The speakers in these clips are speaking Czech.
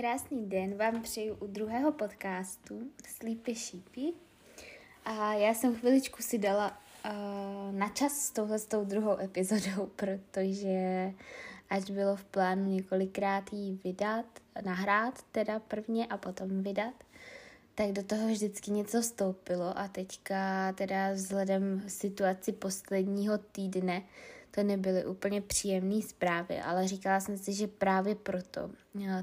Krásný den vám přeju u druhého podcastu Sleepy Sheepy. A já jsem chviličku si dala uh, na čas s touhle s tou druhou epizodou, protože až bylo v plánu několikrát jí vydat, nahrát teda prvně a potom vydat, tak do toho vždycky něco vstoupilo a teďka teda vzhledem situaci posledního týdne to nebyly úplně příjemné zprávy, ale říkala jsem si, že právě proto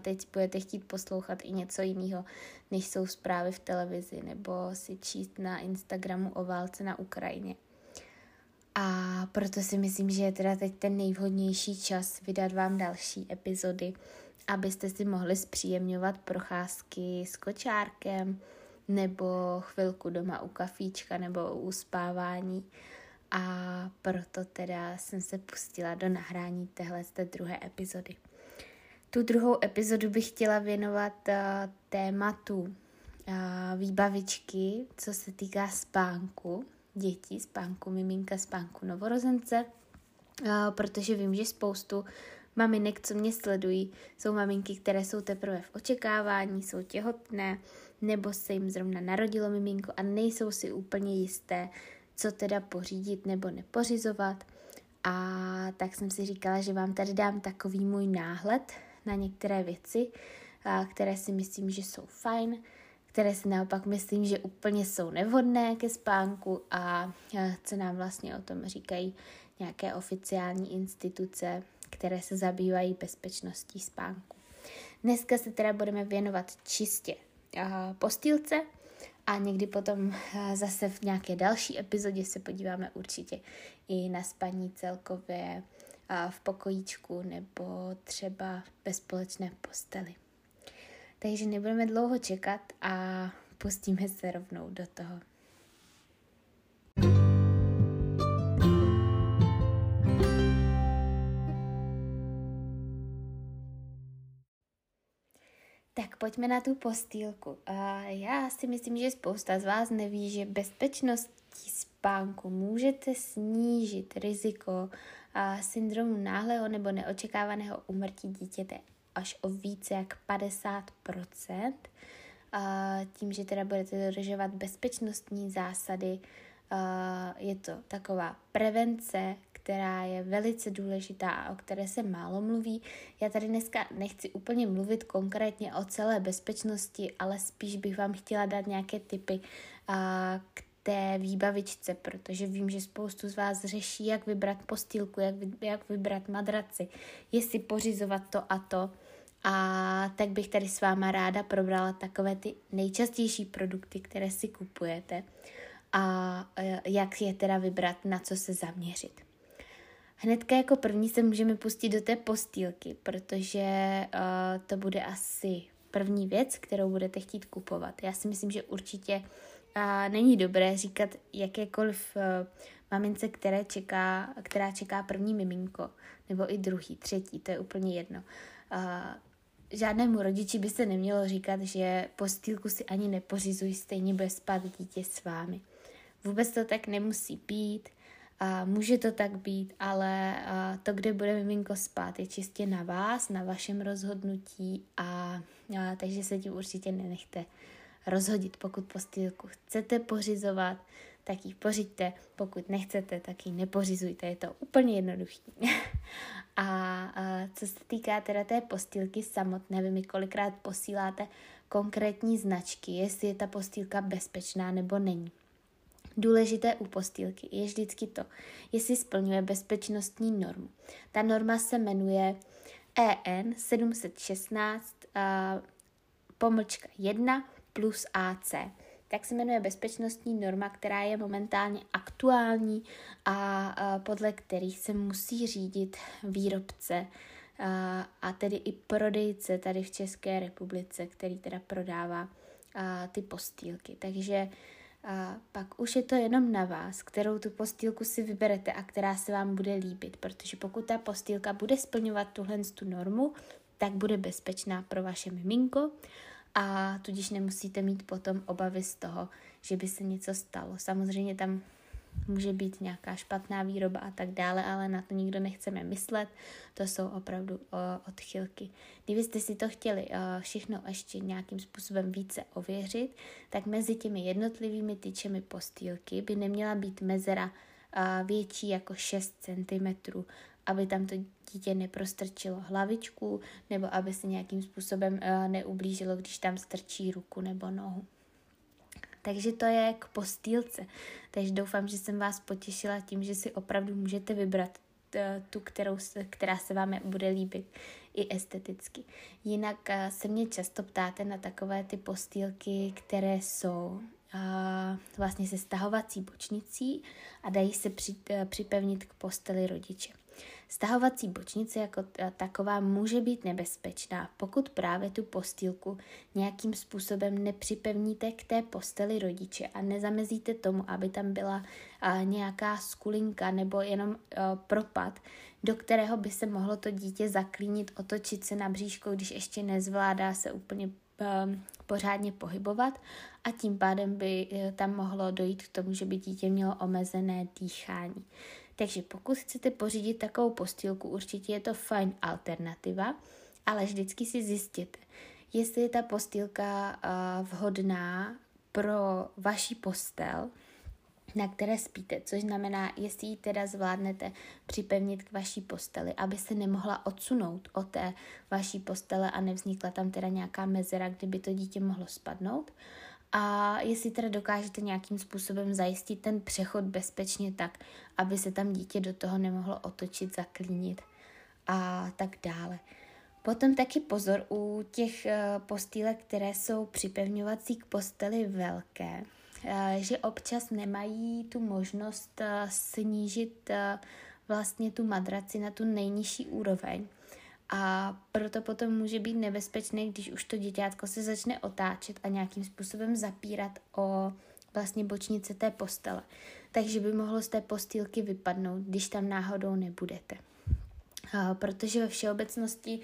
teď budete chtít poslouchat i něco jiného, než jsou zprávy v televizi nebo si číst na Instagramu o válce na Ukrajině. A proto si myslím, že je teda teď ten nejvhodnější čas vydat vám další epizody, abyste si mohli zpříjemňovat procházky s kočárkem nebo chvilku doma u kafíčka nebo u uspávání a proto teda jsem se pustila do nahrání téhle té druhé epizody. Tu druhou epizodu bych chtěla věnovat uh, tématu uh, výbavičky, co se týká spánku dětí, spánku miminka, spánku novorozence, uh, protože vím, že spoustu maminek, co mě sledují, jsou maminky, které jsou teprve v očekávání, jsou těhotné, nebo se jim zrovna narodilo miminko a nejsou si úplně jisté, co teda pořídit nebo nepořizovat. A tak jsem si říkala, že vám tady dám takový můj náhled na některé věci, které si myslím, že jsou fajn, které si naopak myslím, že úplně jsou nevhodné ke spánku a co nám vlastně o tom říkají nějaké oficiální instituce, které se zabývají bezpečností spánku. Dneska se teda budeme věnovat čistě postýlce, a někdy potom eh, zase v nějaké další epizodě se podíváme určitě i na spaní celkově eh, v pokojíčku nebo třeba ve společné posteli. Takže nebudeme dlouho čekat a pustíme se rovnou do toho. Pojďme na tu postýlku. Já si myslím, že spousta z vás neví, že bezpečností spánku můžete snížit riziko syndromu náhlého nebo neočekávaného umrtí dítěte až o více jak 50%. Tím, že teda budete dodržovat bezpečnostní zásady, je to taková prevence, která je velice důležitá a o které se málo mluví. Já tady dneska nechci úplně mluvit konkrétně o celé bezpečnosti, ale spíš bych vám chtěla dát nějaké typy k té výbavičce, protože vím, že spoustu z vás řeší, jak vybrat postýlku, jak, jak vybrat madraci, jestli pořizovat to a to. A tak bych tady s váma ráda probrala takové ty nejčastější produkty, které si kupujete a e, jak je teda vybrat, na co se zaměřit. Hnedka jako první se můžeme pustit do té postýlky, protože uh, to bude asi první věc, kterou budete chtít kupovat. Já si myslím, že určitě uh, není dobré říkat jakékoliv uh, mamince, které čeká, která čeká první miminko, nebo i druhý, třetí, to je úplně jedno. Uh, žádnému rodiči by se nemělo říkat, že postýlku si ani nepořizují, stejně bude spát dítě s vámi. Vůbec to tak nemusí být. A může to tak být, ale to, kde bude miminko spát, je čistě na vás, na vašem rozhodnutí a, a takže se tím určitě nenechte rozhodit. Pokud postýlku chcete pořizovat, tak ji pořiďte, pokud nechcete, tak ji nepořizujte, je to úplně jednoduché. a, a co se týká teda té postýlky samotné, vy mi kolikrát posíláte konkrétní značky, jestli je ta postýlka bezpečná nebo není. Důležité u postýlky je vždycky to, jestli splňuje bezpečnostní normu. Ta norma se jmenuje EN 716 uh, pomlčka 1 plus AC. Tak se jmenuje bezpečnostní norma, která je momentálně aktuální a uh, podle kterých se musí řídit výrobce uh, a tedy i prodejce tady v České republice, který teda prodává ty postýlky. Takže a pak už je to jenom na vás, kterou tu postýlku si vyberete a která se vám bude líbit, protože pokud ta postýlka bude splňovat tuhle tu normu, tak bude bezpečná pro vaše miminko a tudíž nemusíte mít potom obavy z toho, že by se něco stalo. Samozřejmě tam může být nějaká špatná výroba a tak dále, ale na to nikdo nechceme myslet, to jsou opravdu odchylky. Kdybyste si to chtěli všechno ještě nějakým způsobem více ověřit, tak mezi těmi jednotlivými tyčemi postýlky by neměla být mezera větší jako 6 cm, aby tam to dítě neprostrčilo hlavičku nebo aby se nějakým způsobem neublížilo, když tam strčí ruku nebo nohu. Takže to je k postýlce. Takže doufám, že jsem vás potěšila tím, že si opravdu můžete vybrat eh, tu, kterou, která se vám bude líbit i esteticky. Jinak eh, se mě často ptáte na takové ty postýlky, které jsou a vlastně se stahovací bočnicí a dají se při, eh, připevnit k posteli rodiče. Stahovací bočnice jako taková může být nebezpečná, pokud právě tu postýlku nějakým způsobem nepřipevníte k té posteli rodiče a nezamezíte tomu, aby tam byla nějaká skulinka nebo jenom propad, do kterého by se mohlo to dítě zaklínit, otočit se na bříško, když ještě nezvládá se úplně pořádně pohybovat a tím pádem by e, tam mohlo dojít k tomu, že by dítě mělo omezené dýchání. Takže pokud chcete pořídit takovou postýlku, určitě je to fajn alternativa, ale vždycky si zjistěte, jestli je ta postýlka vhodná pro vaši postel, na které spíte, což znamená, jestli ji teda zvládnete připevnit k vaší posteli, aby se nemohla odsunout od té vaší postele a nevznikla tam teda nějaká mezera, kde by to dítě mohlo spadnout. A jestli teda dokážete nějakým způsobem zajistit ten přechod bezpečně tak, aby se tam dítě do toho nemohlo otočit, zaklínit a tak dále. Potom taky pozor u těch eh, postýlek, které jsou připevňovací k posteli velké, eh, že občas nemají tu možnost eh, snížit vlastně tu madraci na tu nejnižší úroveň a proto potom může být nebezpečné, když už to děťátko se začne otáčet a nějakým způsobem zapírat o vlastně bočnice té postele. Takže by mohlo z té postýlky vypadnout, když tam náhodou nebudete. A protože ve všeobecnosti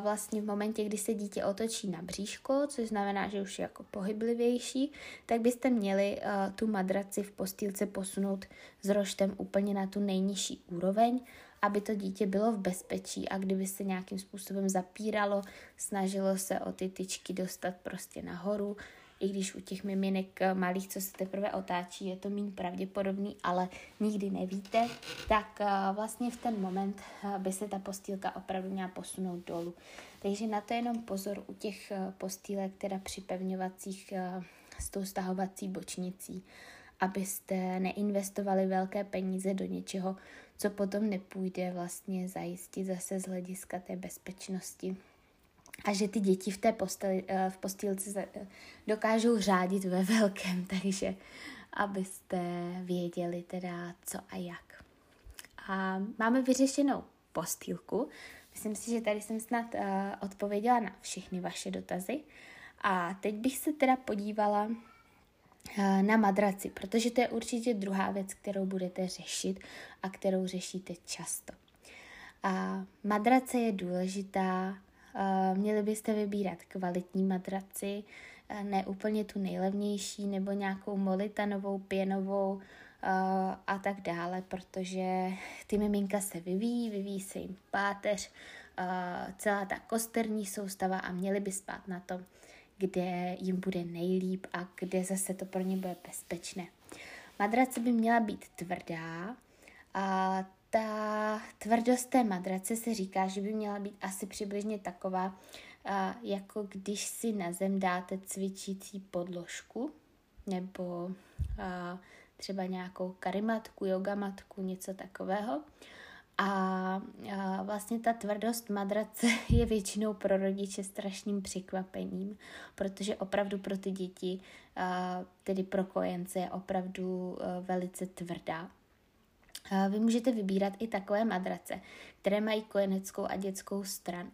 vlastně v momentě, kdy se dítě otočí na bříško, což znamená, že už je jako pohyblivější, tak byste měli tu madraci v postýlce posunout s roštem úplně na tu nejnižší úroveň aby to dítě bylo v bezpečí a kdyby se nějakým způsobem zapíralo, snažilo se o ty tyčky dostat prostě nahoru, i když u těch miminek malých, co se teprve otáčí, je to méně pravděpodobný, ale nikdy nevíte, tak eh, vlastně v ten moment eh, by se ta postýlka opravdu měla posunout dolů. Takže na to jenom pozor u těch eh, postýlek, teda připevňovacích s tou stahovací bočnicí, abyste neinvestovali velké peníze do něčeho, co potom nepůjde vlastně zajistit zase z hlediska té bezpečnosti. A že ty děti v té posteli, eh, v postýlce eh, dokážou řádit ve velkém, takže abyste věděli teda co a jak. A máme vyřešenou postýlku. Myslím si, že tady jsem snad uh, odpověděla na všechny vaše dotazy. A teď bych se teda podívala Eh, na madraci, protože to je určitě druhá věc, kterou budete řešit a kterou řešíte často. A madrace je důležitá, eh, měli byste vybírat kvalitní madraci, eh, ne úplně tu nejlevnější nebo nějakou molitanovou, pěnovou a tak dále, protože ty miminka se vyvíjí, vyvíjí se jim páteř, celá ta kosterní soustava a měli by spát na tom, kde jim bude nejlíp a kde zase to pro ně bude bezpečné. Madrace by měla být tvrdá a ta tvrdost té madrace se říká, že by měla být asi přibližně taková, jako když si na zem dáte cvičící podložku nebo třeba nějakou karimatku, yogamatku, něco takového. A, a vlastně ta tvrdost madrace je většinou pro rodiče strašným překvapením, protože opravdu pro ty děti, a, tedy pro kojence, je opravdu a, velice tvrdá. A vy můžete vybírat i takové madrace, které mají kojeneckou a dětskou stranu.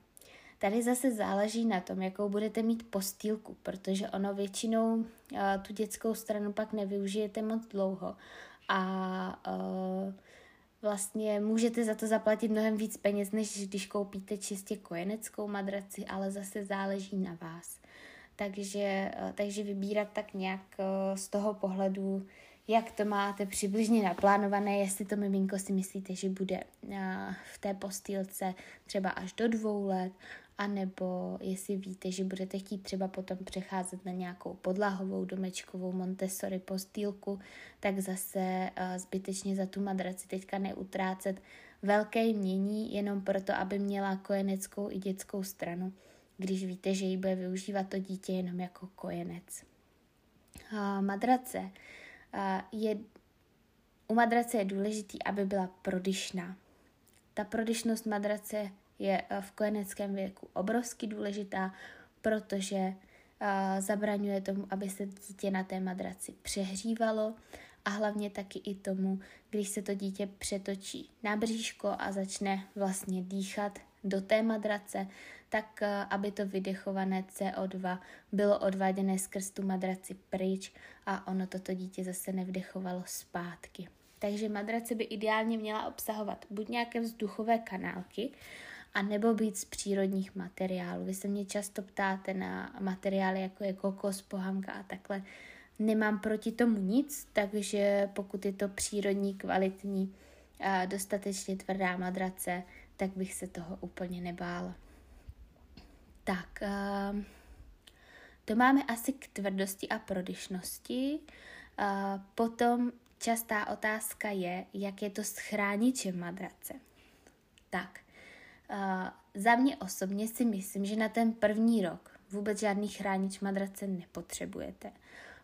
Tady zase záleží na tom, jakou budete mít postýlku, protože ono většinou a, tu dětskou stranu pak nevyužijete moc dlouho a a vlastně můžete za to zaplatit mnohem víc peněz, než když koupíte čistě kojeneckou madraci, ale zase záleží na vás. Takže, eh, takže vybírat tak nějak eh, z toho pohledu, jak to máte přibližně naplánované, jestli to miminko si myslíte, že bude v té postýlce třeba až do dvou let, anebo jestli víte, že budete chtít třeba potom přecházet na nějakou podlahovou, domečkovou Montessori postýlku, tak zase zbytečně za tu madraci teďka neutrácet velké mění jenom proto, aby měla kojeneckou i dětskou stranu, když víte, že ji bude využívat to dítě jenom jako kojenec. Madrace je, u madrace je důležitý, aby byla prodyšná. Ta prodyšnost madrace je v kojeneckém věku obrovsky důležitá, protože zabraňuje tomu, aby se dítě na té madraci přehřívalo a hlavně taky i tomu, když se to dítě přetočí na bříško a začne vlastně dýchat do té madrace, tak eh, aby to vydechované CO2 bylo odváděné skrz tu madraci pryč a ono toto dítě zase nevdechovalo zpátky. Takže madrace by ideálně měla obsahovat buď nějaké vzduchové kanálky, a nebo být z přírodních materiálů. Vy se mě často ptáte na materiály, jako je kokos, pohanka a takhle. Nemám proti tomu nic, takže pokud je to přírodní, kvalitní, dostatečně tvrdá madrace, tak bych se toho úplně nebála. Tak, ehm, to máme asi k tvrdosti a prodyšnosti. Potom častá otázka je, jak je to s chráničem madrace. Tak, za mě osobně si myslím, že na ten první rok vůbec žádný chránič madrace nepotřebujete,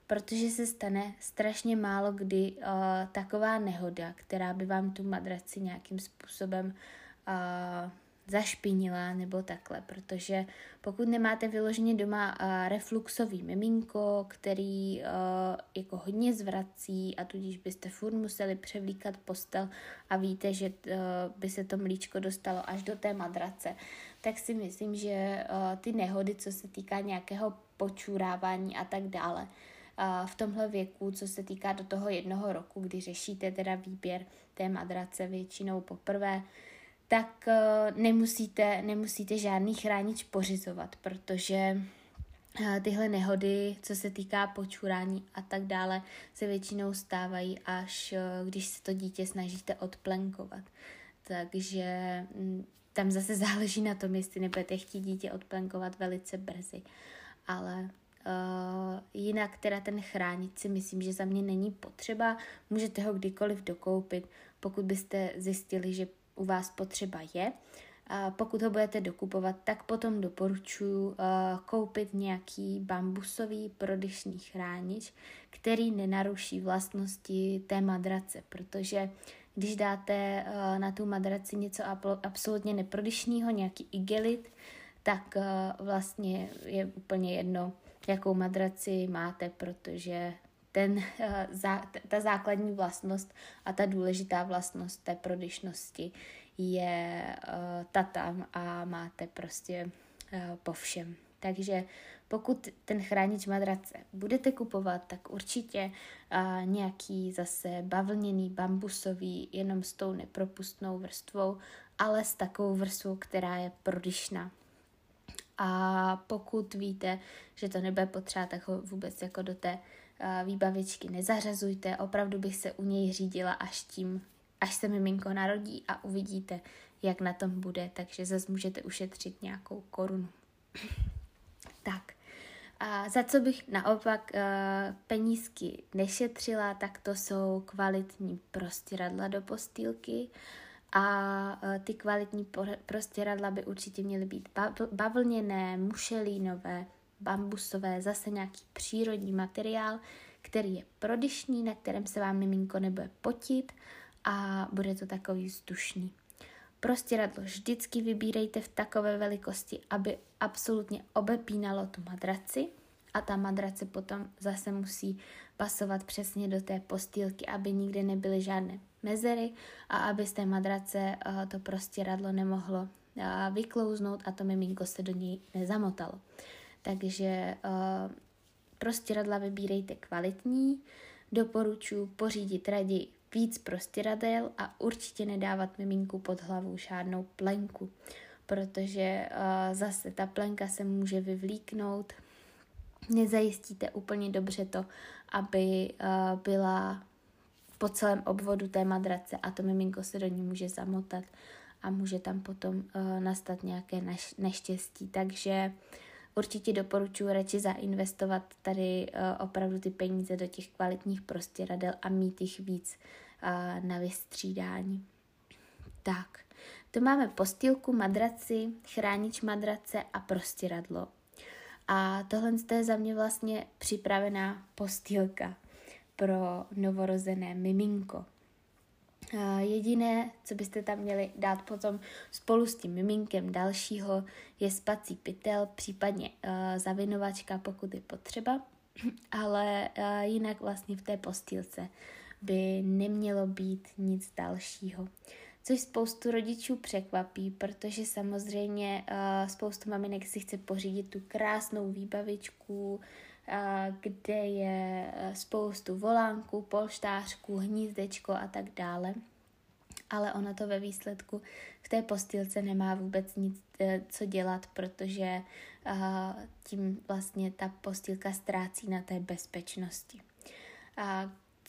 protože se stane strašně málo kdy uh, taková nehoda, která by vám tu madraci nějakým způsobem uh, zašpinila nebo takhle, protože pokud nemáte vyloženě doma refluxový miminko, který jako hodně zvrací a tudíž byste furt museli převlíkat postel a víte, že by se to mlíčko dostalo až do té madrace, tak si myslím, že ty nehody, co se týká nějakého počurávání a tak dále, v tomhle věku, co se týká do toho jednoho roku, kdy řešíte teda výběr té madrace většinou poprvé, tak uh, nemusíte, nemusíte žádný chránič pořizovat, protože uh, tyhle nehody, co se týká počurání a tak dále, se většinou stávají až uh, když se to dítě snažíte odplenkovat. Takže um, tam zase záleží na tom, jestli nebudete chtít dítě odplenkovat velice brzy. Ale uh, jinak teda ten chránit si myslím, že za mě není potřeba. Můžete ho kdykoliv dokoupit, pokud byste zjistili, že u vás potřeba je. Pokud ho budete dokupovat, tak potom doporučuji uh, koupit nějaký bambusový prodyšný chránič, který nenaruší vlastnosti té madrace, protože když dáte uh, na tu madraci něco absolutně neprodyšného, nějaký igelit, tak uh, vlastně je úplně jedno, jakou madraci máte, protože ten, uh, ta základní vlastnost a ta důležitá vlastnost té prodyšnosti je uh, ta tam a máte prostě uh, po všem. Takže pokud ten chránič madrace budete kupovat, tak určitě nějaký zase bavlněný, bambusový, jenom s tou nepropustnou vrstvou, ale s takovou vrstvou, která je prodyšná. A pokud víte, že to nebude potřeba, tak ho vůbec jako do té výbavičky nezařazujte, opravdu bych se u něj řídila až tím, až se miminko narodí a uvidíte, jak na tom bude, takže zase můžete ušetřit nějakou korunu. tak, a za co bych naopak uh, penízky nešetřila, tak to jsou kvalitní prostěradla do postýlky a uh, ty kvalitní prostěradla by určitě měly být bavlněné, mušelínové, bambusové, zase nějaký přírodní materiál, který je prodyšný, na kterém se vám miminko nebude potit a bude to takový vzdušný. Prostěradlo vždycky vybírejte v takové velikosti, aby absolutně obepínalo tu madraci a ta madrace potom zase musí pasovat přesně do té postýlky, aby nikde nebyly žádné mezery a aby z té madrace uh, to prostěradlo nemohlo uh, vyklouznout a to miminko se do něj nezamotalo. Takže uh, prostěradla vybírejte kvalitní, doporučuji pořídit raději víc prostěradel a určitě nedávat miminku pod hlavu žádnou plenku, protože uh, zase ta plenka se může vyvlíknout, nezajistíte úplně dobře to, aby uh, byla po celém obvodu té madrace a to miminko se do ní může zamotat a může tam potom uh, nastat nějaké neš- neštěstí. Takže určitě doporučuji radši zainvestovat tady uh, opravdu ty peníze do těch kvalitních prostěradel a mít jich víc uh, na vystřídání. Tak, to máme postýlku, madraci, chránič madrace a prostěradlo. A tohle je za mě vlastně připravená postýlka pro novorozené miminko. Jediné, co byste tam měli dát potom spolu s tím miminkem dalšího, je spací pytel, případně uh, zavinovačka, pokud je potřeba, ale uh, jinak vlastně v té postýlce by nemělo být nic dalšího. Což spoustu rodičů překvapí, protože samozřejmě uh, spoustu maminek si chce pořídit tu krásnou výbavičku, kde je e, spoustu volánků, polštářků, hnízdečko a tak dále. Ale ono to ve výsledku v té postýlce nemá vůbec nic co dělat, protože tím vlastně ta postýlka ztrácí na té bezpečnosti.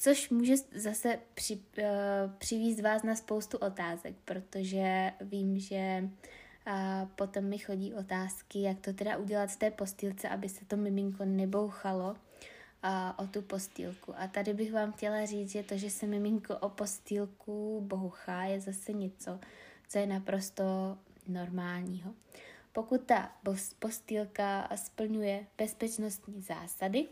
Což může zase při, e, přivízt vás na spoustu otázek, protože vím, že a potom mi chodí otázky, jak to teda udělat v té postýlce, aby se to miminko nebouchalo a, o tu postýlku. A tady bych vám chtěla říct, že to, že se miminko o postýlku bouchá, je zase něco, co je naprosto normálního. Pokud ta postýlka splňuje bezpečnostní zásady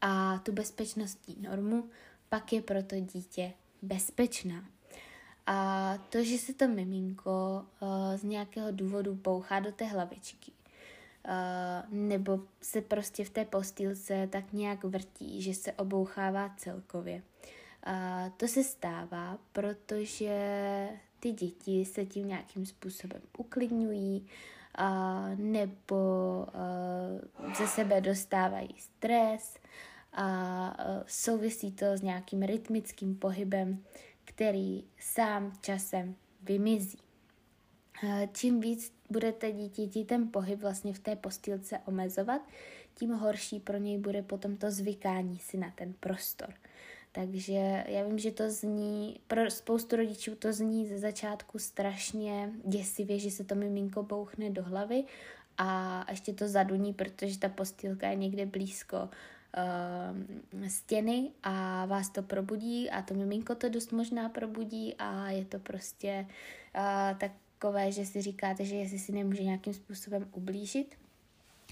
a tu bezpečnostní normu, pak je pro to dítě bezpečná. A to, že se to miminko uh, z nějakého důvodu bouchá do té hlavičky, uh, nebo se prostě v té postýlce tak nějak vrtí, že se obouchává celkově. Uh, to se stává, protože ty děti se tím nějakým způsobem uklidňují, uh, nebo uh, ze sebe dostávají stres a uh, souvisí to s nějakým rytmickým pohybem, který sám časem vymizí. Čím víc budete dítěti ten pohyb vlastně v té postýlce omezovat, tím horší pro něj bude potom to zvykání si na ten prostor. Takže já vím, že to zní, pro spoustu rodičů to zní ze začátku strašně děsivě, že se to miminko bouchne do hlavy a ještě to zaduní, protože ta postýlka je někde blízko uh, stěny a vás to probudí a to miminko to dost možná probudí a je to prostě uh, takové, že si říkáte, že jestli si nemůže nějakým způsobem ublížit,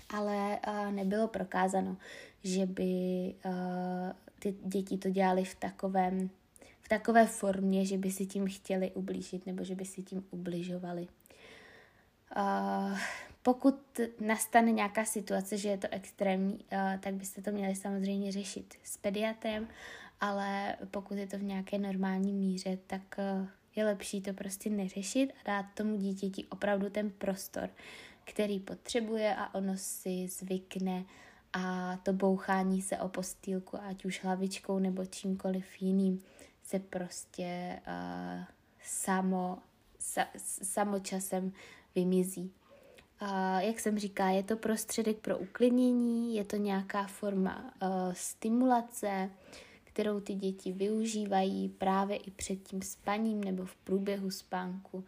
ale uh, nebylo prokázáno, že by uh, ty děti to dělali v takovém v takové formě, že by si tím chtěli ublížit nebo že by si tím ubližovali. Uh, pokud nastane nějaká situace, že je to extrémní, eh, tak byste to měli samozřejmě řešit s pediatrem, ale pokud je to v nějaké normální míře, tak eh, je lepší to prostě neřešit a dát tomu dítěti opravdu ten prostor, který potřebuje a ono si zvykne a to bouchání se o postýlku, ať už hlavičkou nebo čímkoliv jiným, se prostě uh, samo, sa, samo časem vymizí. A jak jsem říká, je to prostředek pro uklidnění, je to nějaká forma uh, stimulace, kterou ty děti využívají právě i před tím spaním nebo v průběhu spánku,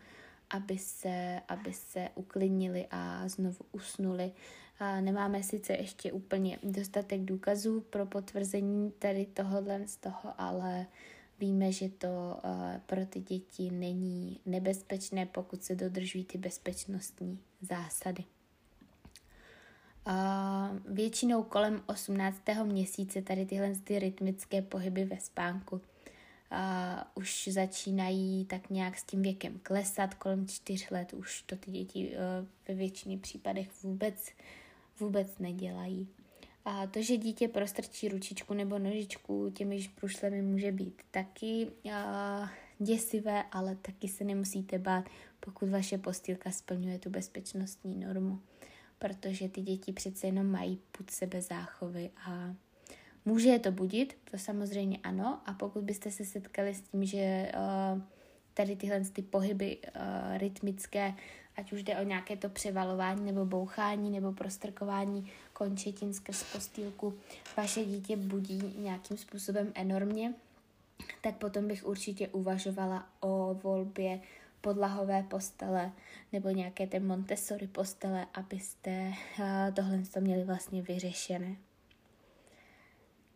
aby se, aby se uklidnili a znovu usnuli. A nemáme sice ještě úplně dostatek důkazů pro potvrzení tady tohohle z toho, ale Víme, že to uh, pro ty děti není nebezpečné, pokud se dodržují ty bezpečnostní zásady. Většinou kolem 18. měsíce tady tyhle ty rytmické pohyby ve spánku uh, už začínají tak nějak s tím věkem klesat. Kolem 4 let už to ty děti uh, ve většině případech vůbec, vůbec nedělají. A to, že dítě prostrčí ručičku nebo nožičku těmiž průšlemi může být taky a, děsivé, ale taky se nemusíte bát, pokud vaše postýlka splňuje tu bezpečnostní normu, protože ty děti přece jenom mají put sebe záchovy a může je to budit, to samozřejmě ano, a pokud byste se setkali s tím, že uh, tady tyhle ty pohyby uh, rytmické, ať už jde o nějaké to převalování nebo bouchání nebo prostrkování končetin skrz postýlku, vaše dítě budí nějakým způsobem enormně, tak potom bych určitě uvažovala o volbě podlahové postele nebo nějaké té Montessori postele, abyste tohle to měli vlastně vyřešené.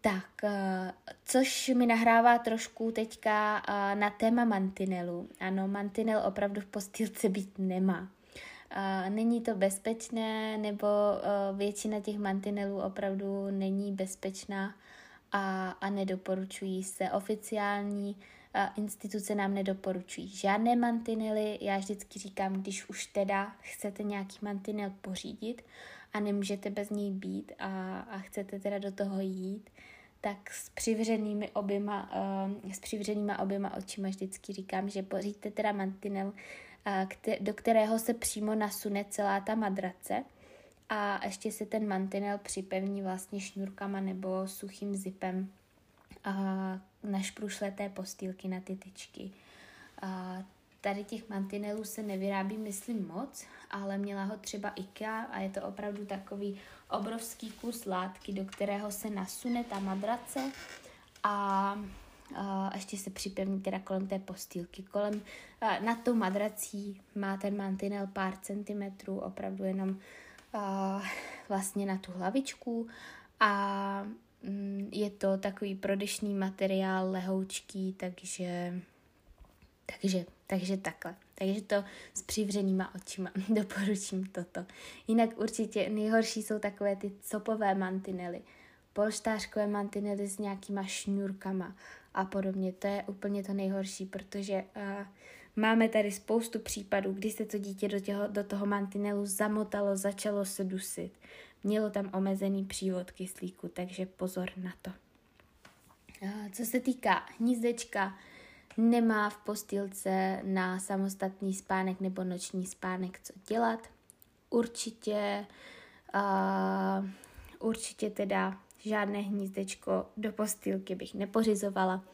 Tak, což mi nahrává trošku teďka na téma mantinelu. Ano, mantinel opravdu v postýlce být nemá. Není to bezpečné, nebo většina těch mantinelů opravdu není bezpečná a, a nedoporučují se. Oficiální instituce nám nedoporučují žádné mantinely. Já vždycky říkám, když už teda chcete nějaký mantinel pořídit a nemůžete bez něj být a, a chcete teda do toho jít, tak s přivřenými oběma, uh, s přivřenýma oběma očima vždycky říkám, že poříďte teda mantinel, uh, do kterého se přímo nasune celá ta madrace a ještě se ten mantinel připevní vlastně šňůrkama nebo suchým zipem uh, na šprušleté postýlky na ty tyčky. Uh, tady těch mantinelů se nevyrábí, myslím, moc, ale měla ho třeba IKEA a je to opravdu takový obrovský kus látky, do kterého se nasune ta madrace a a ještě se připevní teda kolem té postýlky. Kolem, nad tou madrací má ten mantinel pár centimetrů, opravdu jenom a, vlastně na tu hlavičku a mm, je to takový prodyšný materiál, lehoučký, takže takže, takže takhle. Takže to s přivřenýma očima doporučím toto. Jinak určitě nejhorší jsou takové ty copové mantinely, polštářkové mantinely s nějakýma šňůrkama a podobně. To je úplně to nejhorší, protože uh, máme tady spoustu případů, kdy se to dítě do, těho, do toho mantinelu zamotalo, začalo se dusit. Mělo tam omezený přívod kyslíku, takže pozor na to. Uh, co se týká hnízdečka, nemá v postýlce na samostatný spánek nebo noční spánek co dělat. Určitě, uh, určitě teda žádné hnízdečko do postýlky bych nepořizovala,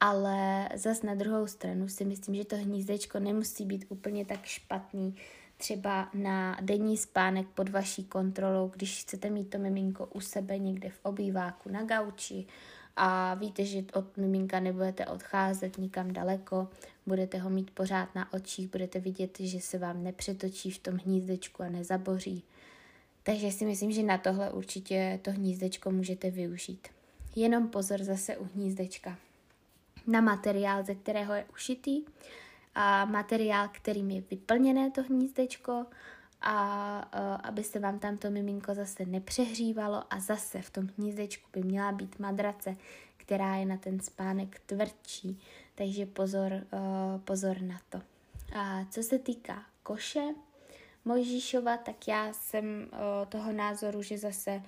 ale zas na druhou stranu si myslím, že to hnízdečko nemusí být úplně tak špatný, třeba na denní spánek pod vaší kontrolou, když chcete mít to miminko u sebe někde v obýváku na gauči, a víte, že od miminka nebudete odcházet nikam daleko, budete ho mít pořád na očích, budete vidět, že se vám nepřetočí v tom hnízdečku a nezaboří. Takže si myslím, že na tohle určitě to hnízdečko můžete využít. Jenom pozor zase u hnízdečka. Na materiál, ze kterého je ušitý, a materiál, kterým je vyplněné to hnízdečko, a uh, aby se vám tam to miminko zase nepřehřívalo a zase v tom hnízdečku by měla být madrace, která je na ten spánek tvrdší, takže pozor, uh, pozor na to. A co se týká koše Mojžíšova, tak já jsem uh, toho názoru, že zase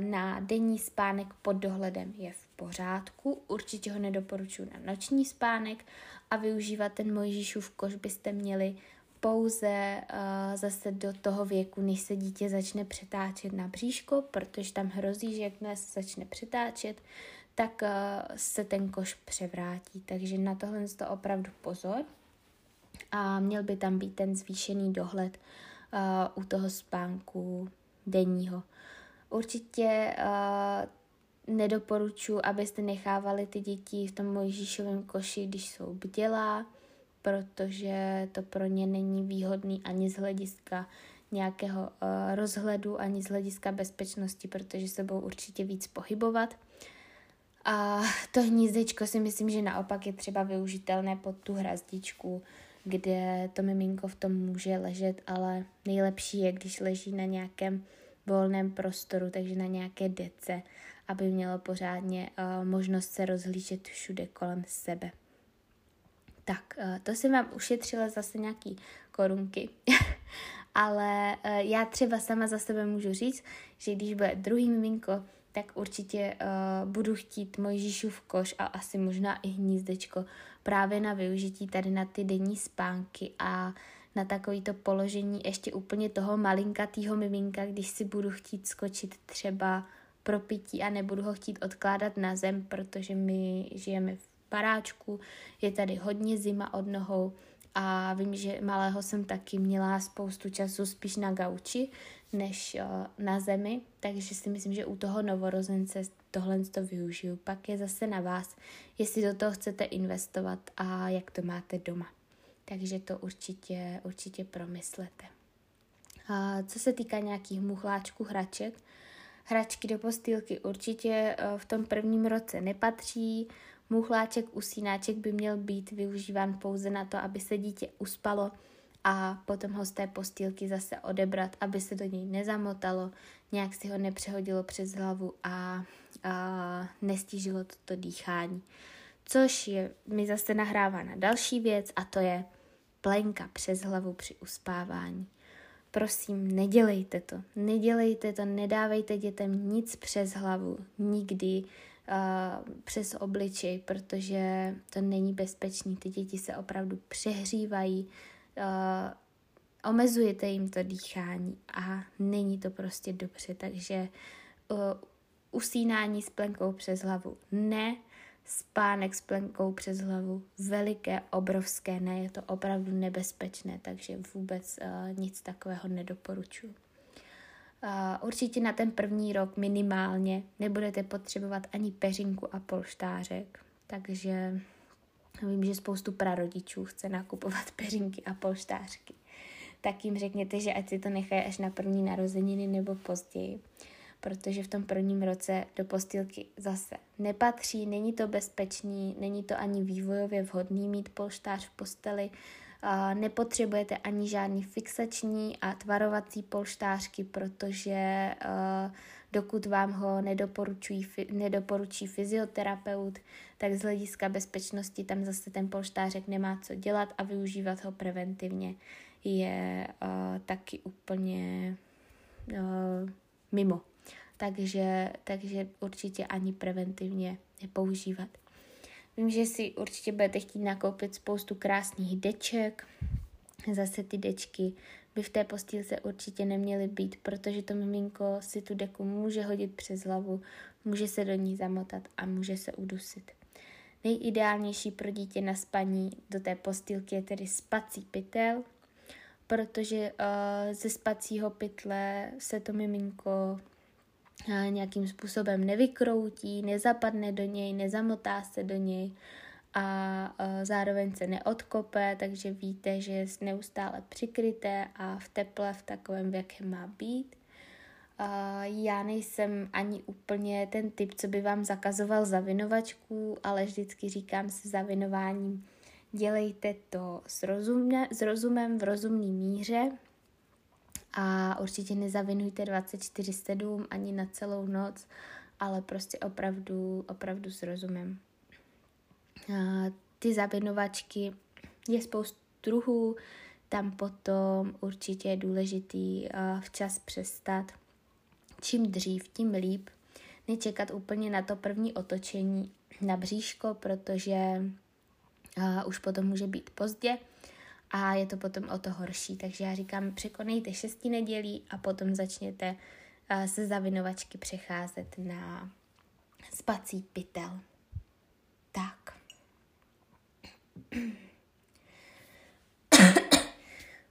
na denní spánek pod dohledem je v pořádku. Určitě ho nedoporučuji na noční spánek a využívat ten Mojžíšův koš byste měli pouze uh, zase do toho věku, než se dítě začne přetáčet na bříško, protože tam hrozí, že jakmile se začne přetáčet, tak uh, se ten koš převrátí. Takže na tohle to opravdu pozor. A měl by tam být ten zvýšený dohled uh, u toho spánku denního. Určitě uh, nedoporučuji, abyste nechávali ty děti v tom Mojžíšovém koši, když jsou bdělá, protože to pro ně není výhodný ani z hlediska nějakého uh, rozhledu, ani z hlediska bezpečnosti, protože se budou určitě víc pohybovat. A to hnízdečko si myslím, že naopak je třeba využitelné pod tu hrazdičku, kde to miminko v tom může ležet, ale nejlepší je, když leží na nějakém volném prostoru, takže na nějaké dece, aby mělo pořádně uh, možnost se rozhlížet všude kolem sebe. Tak, eh, to jsem vám ušetřila zase nějaký korunky, ale eh, já třeba sama za sebe můžu říct, že když bude druhý miminko, tak určitě uh, budu chtít Mojžíšův koš a asi možná i hnízdečko právě na využití tady na ty denní spánky a na takovýto položení ještě úplně toho malinkatýho miminka, když si budu chtít skočit třeba pro pití a nebudu ho chtít odkládat na zem, protože my žijeme v baráčku, je tady hodně zima od nohou a vím, že malého jsem taky měla spoustu času spíš na gauči než uh, na zemi, takže si myslím, že u toho novorozence tohle to využiju. Pak je zase na vás, jestli do toho chcete investovat a jak to máte doma. Takže to určitě, určitě promyslete. A co se týká nějakých muchláčků, hraček, hračky do postýlky určitě eh, v tom prvním roce nepatří. Muchláček, usínáček by měl být využíván pouze na to, aby se dítě uspalo a potom ho z té postýlky zase odebrat, aby se do něj nezamotalo, nějak si ho nepřehodilo přes hlavu a, a nestížilo toto dýchání. Což je, mi zase nahrává na další věc a to je plenka přes hlavu při uspávání. Prosím, nedělejte to. Nedělejte to, nedávejte dětem nic přes hlavu. Nikdy přes obličej, protože to není bezpečný. Ty děti se opravdu přehřívají, uh, omezujete jim to dýchání a není to prostě dobře. Takže uh, usínání s plenkou přes hlavu ne, spánek s plenkou přes hlavu veliké, obrovské, ne, je to opravdu nebezpečné, takže vůbec nic takového nedoporučuji. Určitě na ten první rok minimálně nebudete potřebovat ani peřinku a polštářek, takže vím, že spoustu prarodičů chce nakupovat peřinky a polštářky. Tak jim řekněte, že ať si to nechají až na první narozeniny nebo později protože v tom prvním roce do postýlky zase nepatří, není to bezpečný, není to ani vývojově vhodný mít polštář v posteli, nepotřebujete ani žádný fixační a tvarovací polštářky, protože dokud vám ho nedoporučují, nedoporučí fyzioterapeut, tak z hlediska bezpečnosti tam zase ten polštářek nemá co dělat a využívat ho preventivně je uh, taky úplně uh, mimo takže, takže určitě ani preventivně nepoužívat. Vím, že si určitě budete chtít nakoupit spoustu krásných deček. Zase ty dečky by v té postýlce určitě neměly být, protože to miminko si tu deku může hodit přes hlavu, může se do ní zamotat a může se udusit. Nejideálnější pro dítě na spaní do té postýlky je tedy spací pytel, protože uh, ze spacího pytle se to miminko nějakým způsobem nevykroutí, nezapadne do něj, nezamotá se do něj a zároveň se neodkope, takže víte, že je neustále přikryté a v teple v takovém, v jakém má být. Já nejsem ani úplně ten typ, co by vám zakazoval zavinovačku, ale vždycky říkám se zavinováním, dělejte to s, rozumne, s rozumem v rozumné míře, a určitě nezavinujte 24-7 ani na celou noc, ale prostě opravdu, opravdu s rozumem. Ty zavinovačky je spoustu druhů, tam potom určitě je důležitý včas přestat. Čím dřív, tím líp. Nečekat úplně na to první otočení na bříško, protože už potom může být pozdě a je to potom o to horší. Takže já říkám, překonejte šesti nedělí a potom začněte uh, se zavinovačky přecházet na spací pytel. Tak.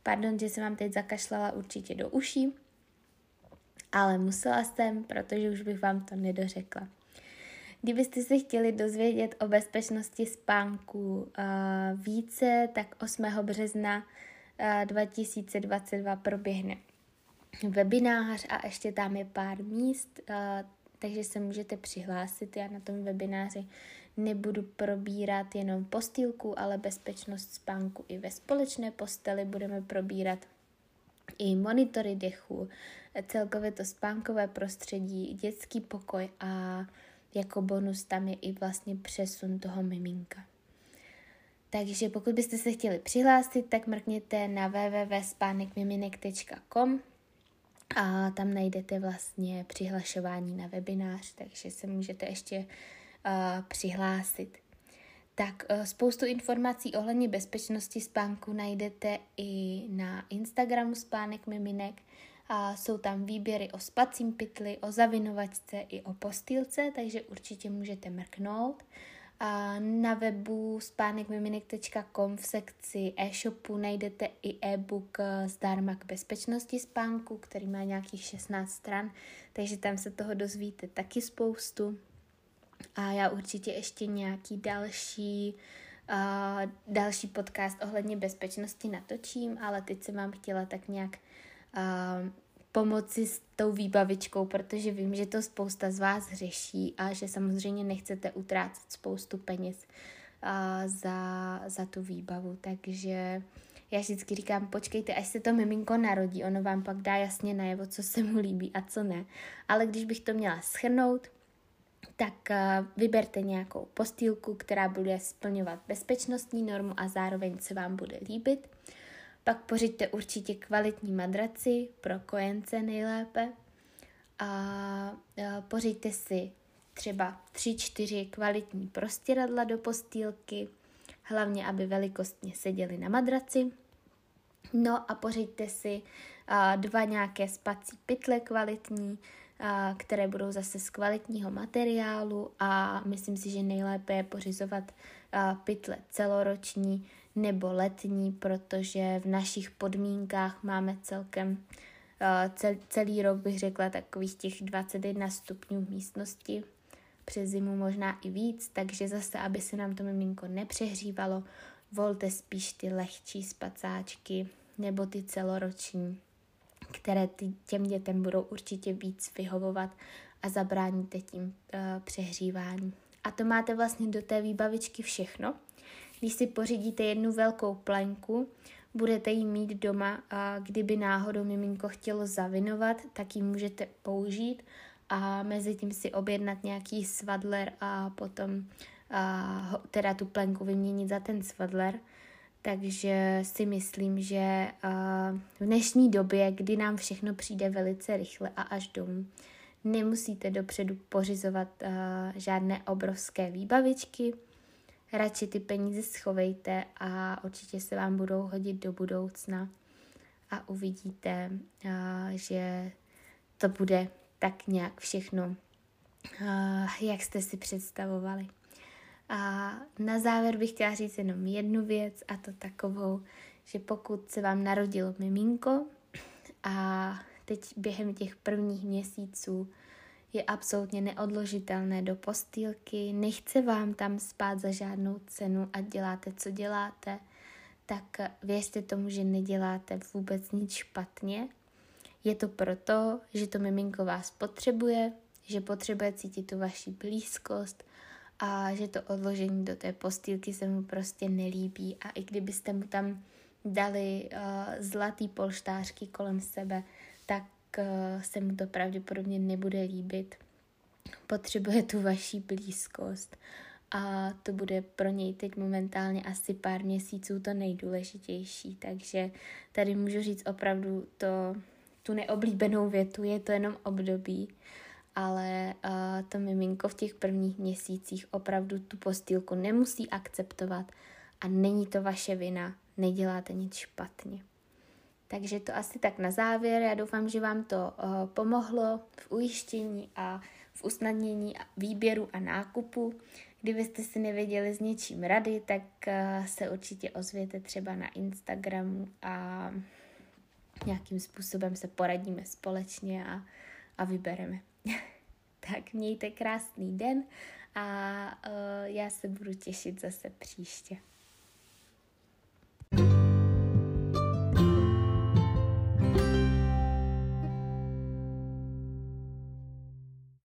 Pardon, že jsem vám teď zakašlala určitě do uší, ale musela jsem, protože už bych vám to nedořekla. Kdybyste se chtěli dozvědět o bezpečnosti spánku uh, více, tak 8. března uh, 2022 proběhne webinář a ještě tam je pár míst, uh, takže se můžete přihlásit. Já na tom webináři nebudu probírat jenom postýlku, ale bezpečnost spánku i ve společné posteli budeme probírat i monitory dechu, celkově to spánkové prostředí, dětský pokoj a jako bonus tam je i vlastně přesun toho miminka. Takže pokud byste se chtěli přihlásit, tak mrkněte na www.spánekmiminek.com a tam najdete vlastně přihlašování na webinář, takže se můžete ještě uh, přihlásit. Tak uh, spoustu informací ohledně bezpečnosti spánku najdete i na Instagramu Spánek Miminek a jsou tam výběry o spacím pytli, o zavinovačce i o postýlce, takže určitě můžete mrknout. A na webu spánekmiminek.com v sekci e-shopu najdete i e-book zdarma k bezpečnosti spánku, který má nějakých 16 stran, takže tam se toho dozvíte taky spoustu. A já určitě ještě nějaký další uh, další podcast ohledně bezpečnosti natočím, ale teď jsem vám chtěla tak nějak uh, pomoci s tou výbavičkou, protože vím, že to spousta z vás řeší a že samozřejmě nechcete utrácet spoustu peněz uh, za, za tu výbavu. Takže já vždycky říkám, počkejte, až se to miminko narodí, ono vám pak dá jasně najevo, co se mu líbí a co ne. Ale když bych to měla schrnout, tak vyberte nějakou postýlku, která bude splňovat bezpečnostní normu a zároveň se vám bude líbit. Pak pořiďte určitě kvalitní madraci, pro kojence nejlépe. A pořiďte si třeba 3-4 kvalitní prostěradla do postýlky, hlavně aby velikostně seděly na madraci. No a pořiďte si dva nějaké spací pytle kvalitní, které budou zase z kvalitního materiálu a myslím si, že nejlépe je pořizovat pytle celoroční nebo letní, protože v našich podmínkách máme celkem celý rok, bych řekla, takových těch 21 stupňů v místnosti, přes zimu možná i víc, takže zase, aby se nám to miminko nepřehřívalo, volte spíš ty lehčí spacáčky nebo ty celoroční které ty, těm dětem budou určitě víc vyhovovat a zabráníte tím uh, přehřívání. A to máte vlastně do té výbavičky všechno. Když si pořídíte jednu velkou plenku, budete ji mít doma a kdyby náhodou miminko chtělo zavinovat, tak ji můžete použít a mezi tím si objednat nějaký svadler a potom a, teda tu plenku vyměnit za ten svadler. Takže si myslím, že v dnešní době, kdy nám všechno přijde velice rychle a až domů, nemusíte dopředu pořizovat žádné obrovské výbavičky, radši ty peníze schovejte a určitě se vám budou hodit do budoucna a uvidíte, že to bude tak nějak všechno, jak jste si představovali. A na závěr bych chtěla říct jenom jednu věc a to takovou, že pokud se vám narodilo miminko a teď během těch prvních měsíců je absolutně neodložitelné do postýlky, nechce vám tam spát za žádnou cenu a děláte, co děláte, tak věřte tomu, že neděláte vůbec nic špatně. Je to proto, že to miminko vás potřebuje, že potřebuje cítit tu vaši blízkost, a že to odložení do té postýlky se mu prostě nelíbí a i kdybyste mu tam dali uh, zlatý polštářky kolem sebe, se mu to pravděpodobně nebude líbit. Potřebuje tu vaší blízkost a to bude pro něj teď momentálně asi pár měsíců to nejdůležitější, takže tady můžu říct opravdu to, tu neoblíbenou větu, je to jenom období ale uh, to miminko v těch prvních měsících opravdu tu postýlku nemusí akceptovat a není to vaše vina, neděláte nic špatně. Takže to asi tak na závěr. Já doufám, že vám to uh, pomohlo v ujištění a v usnadnění výběru a nákupu. Kdybyste si nevěděli s něčím rady, tak uh, se určitě ozvěte třeba na Instagramu a nějakým způsobem se poradíme společně a, a vybereme. tak mějte krásný den a uh, já se budu těšit zase příště.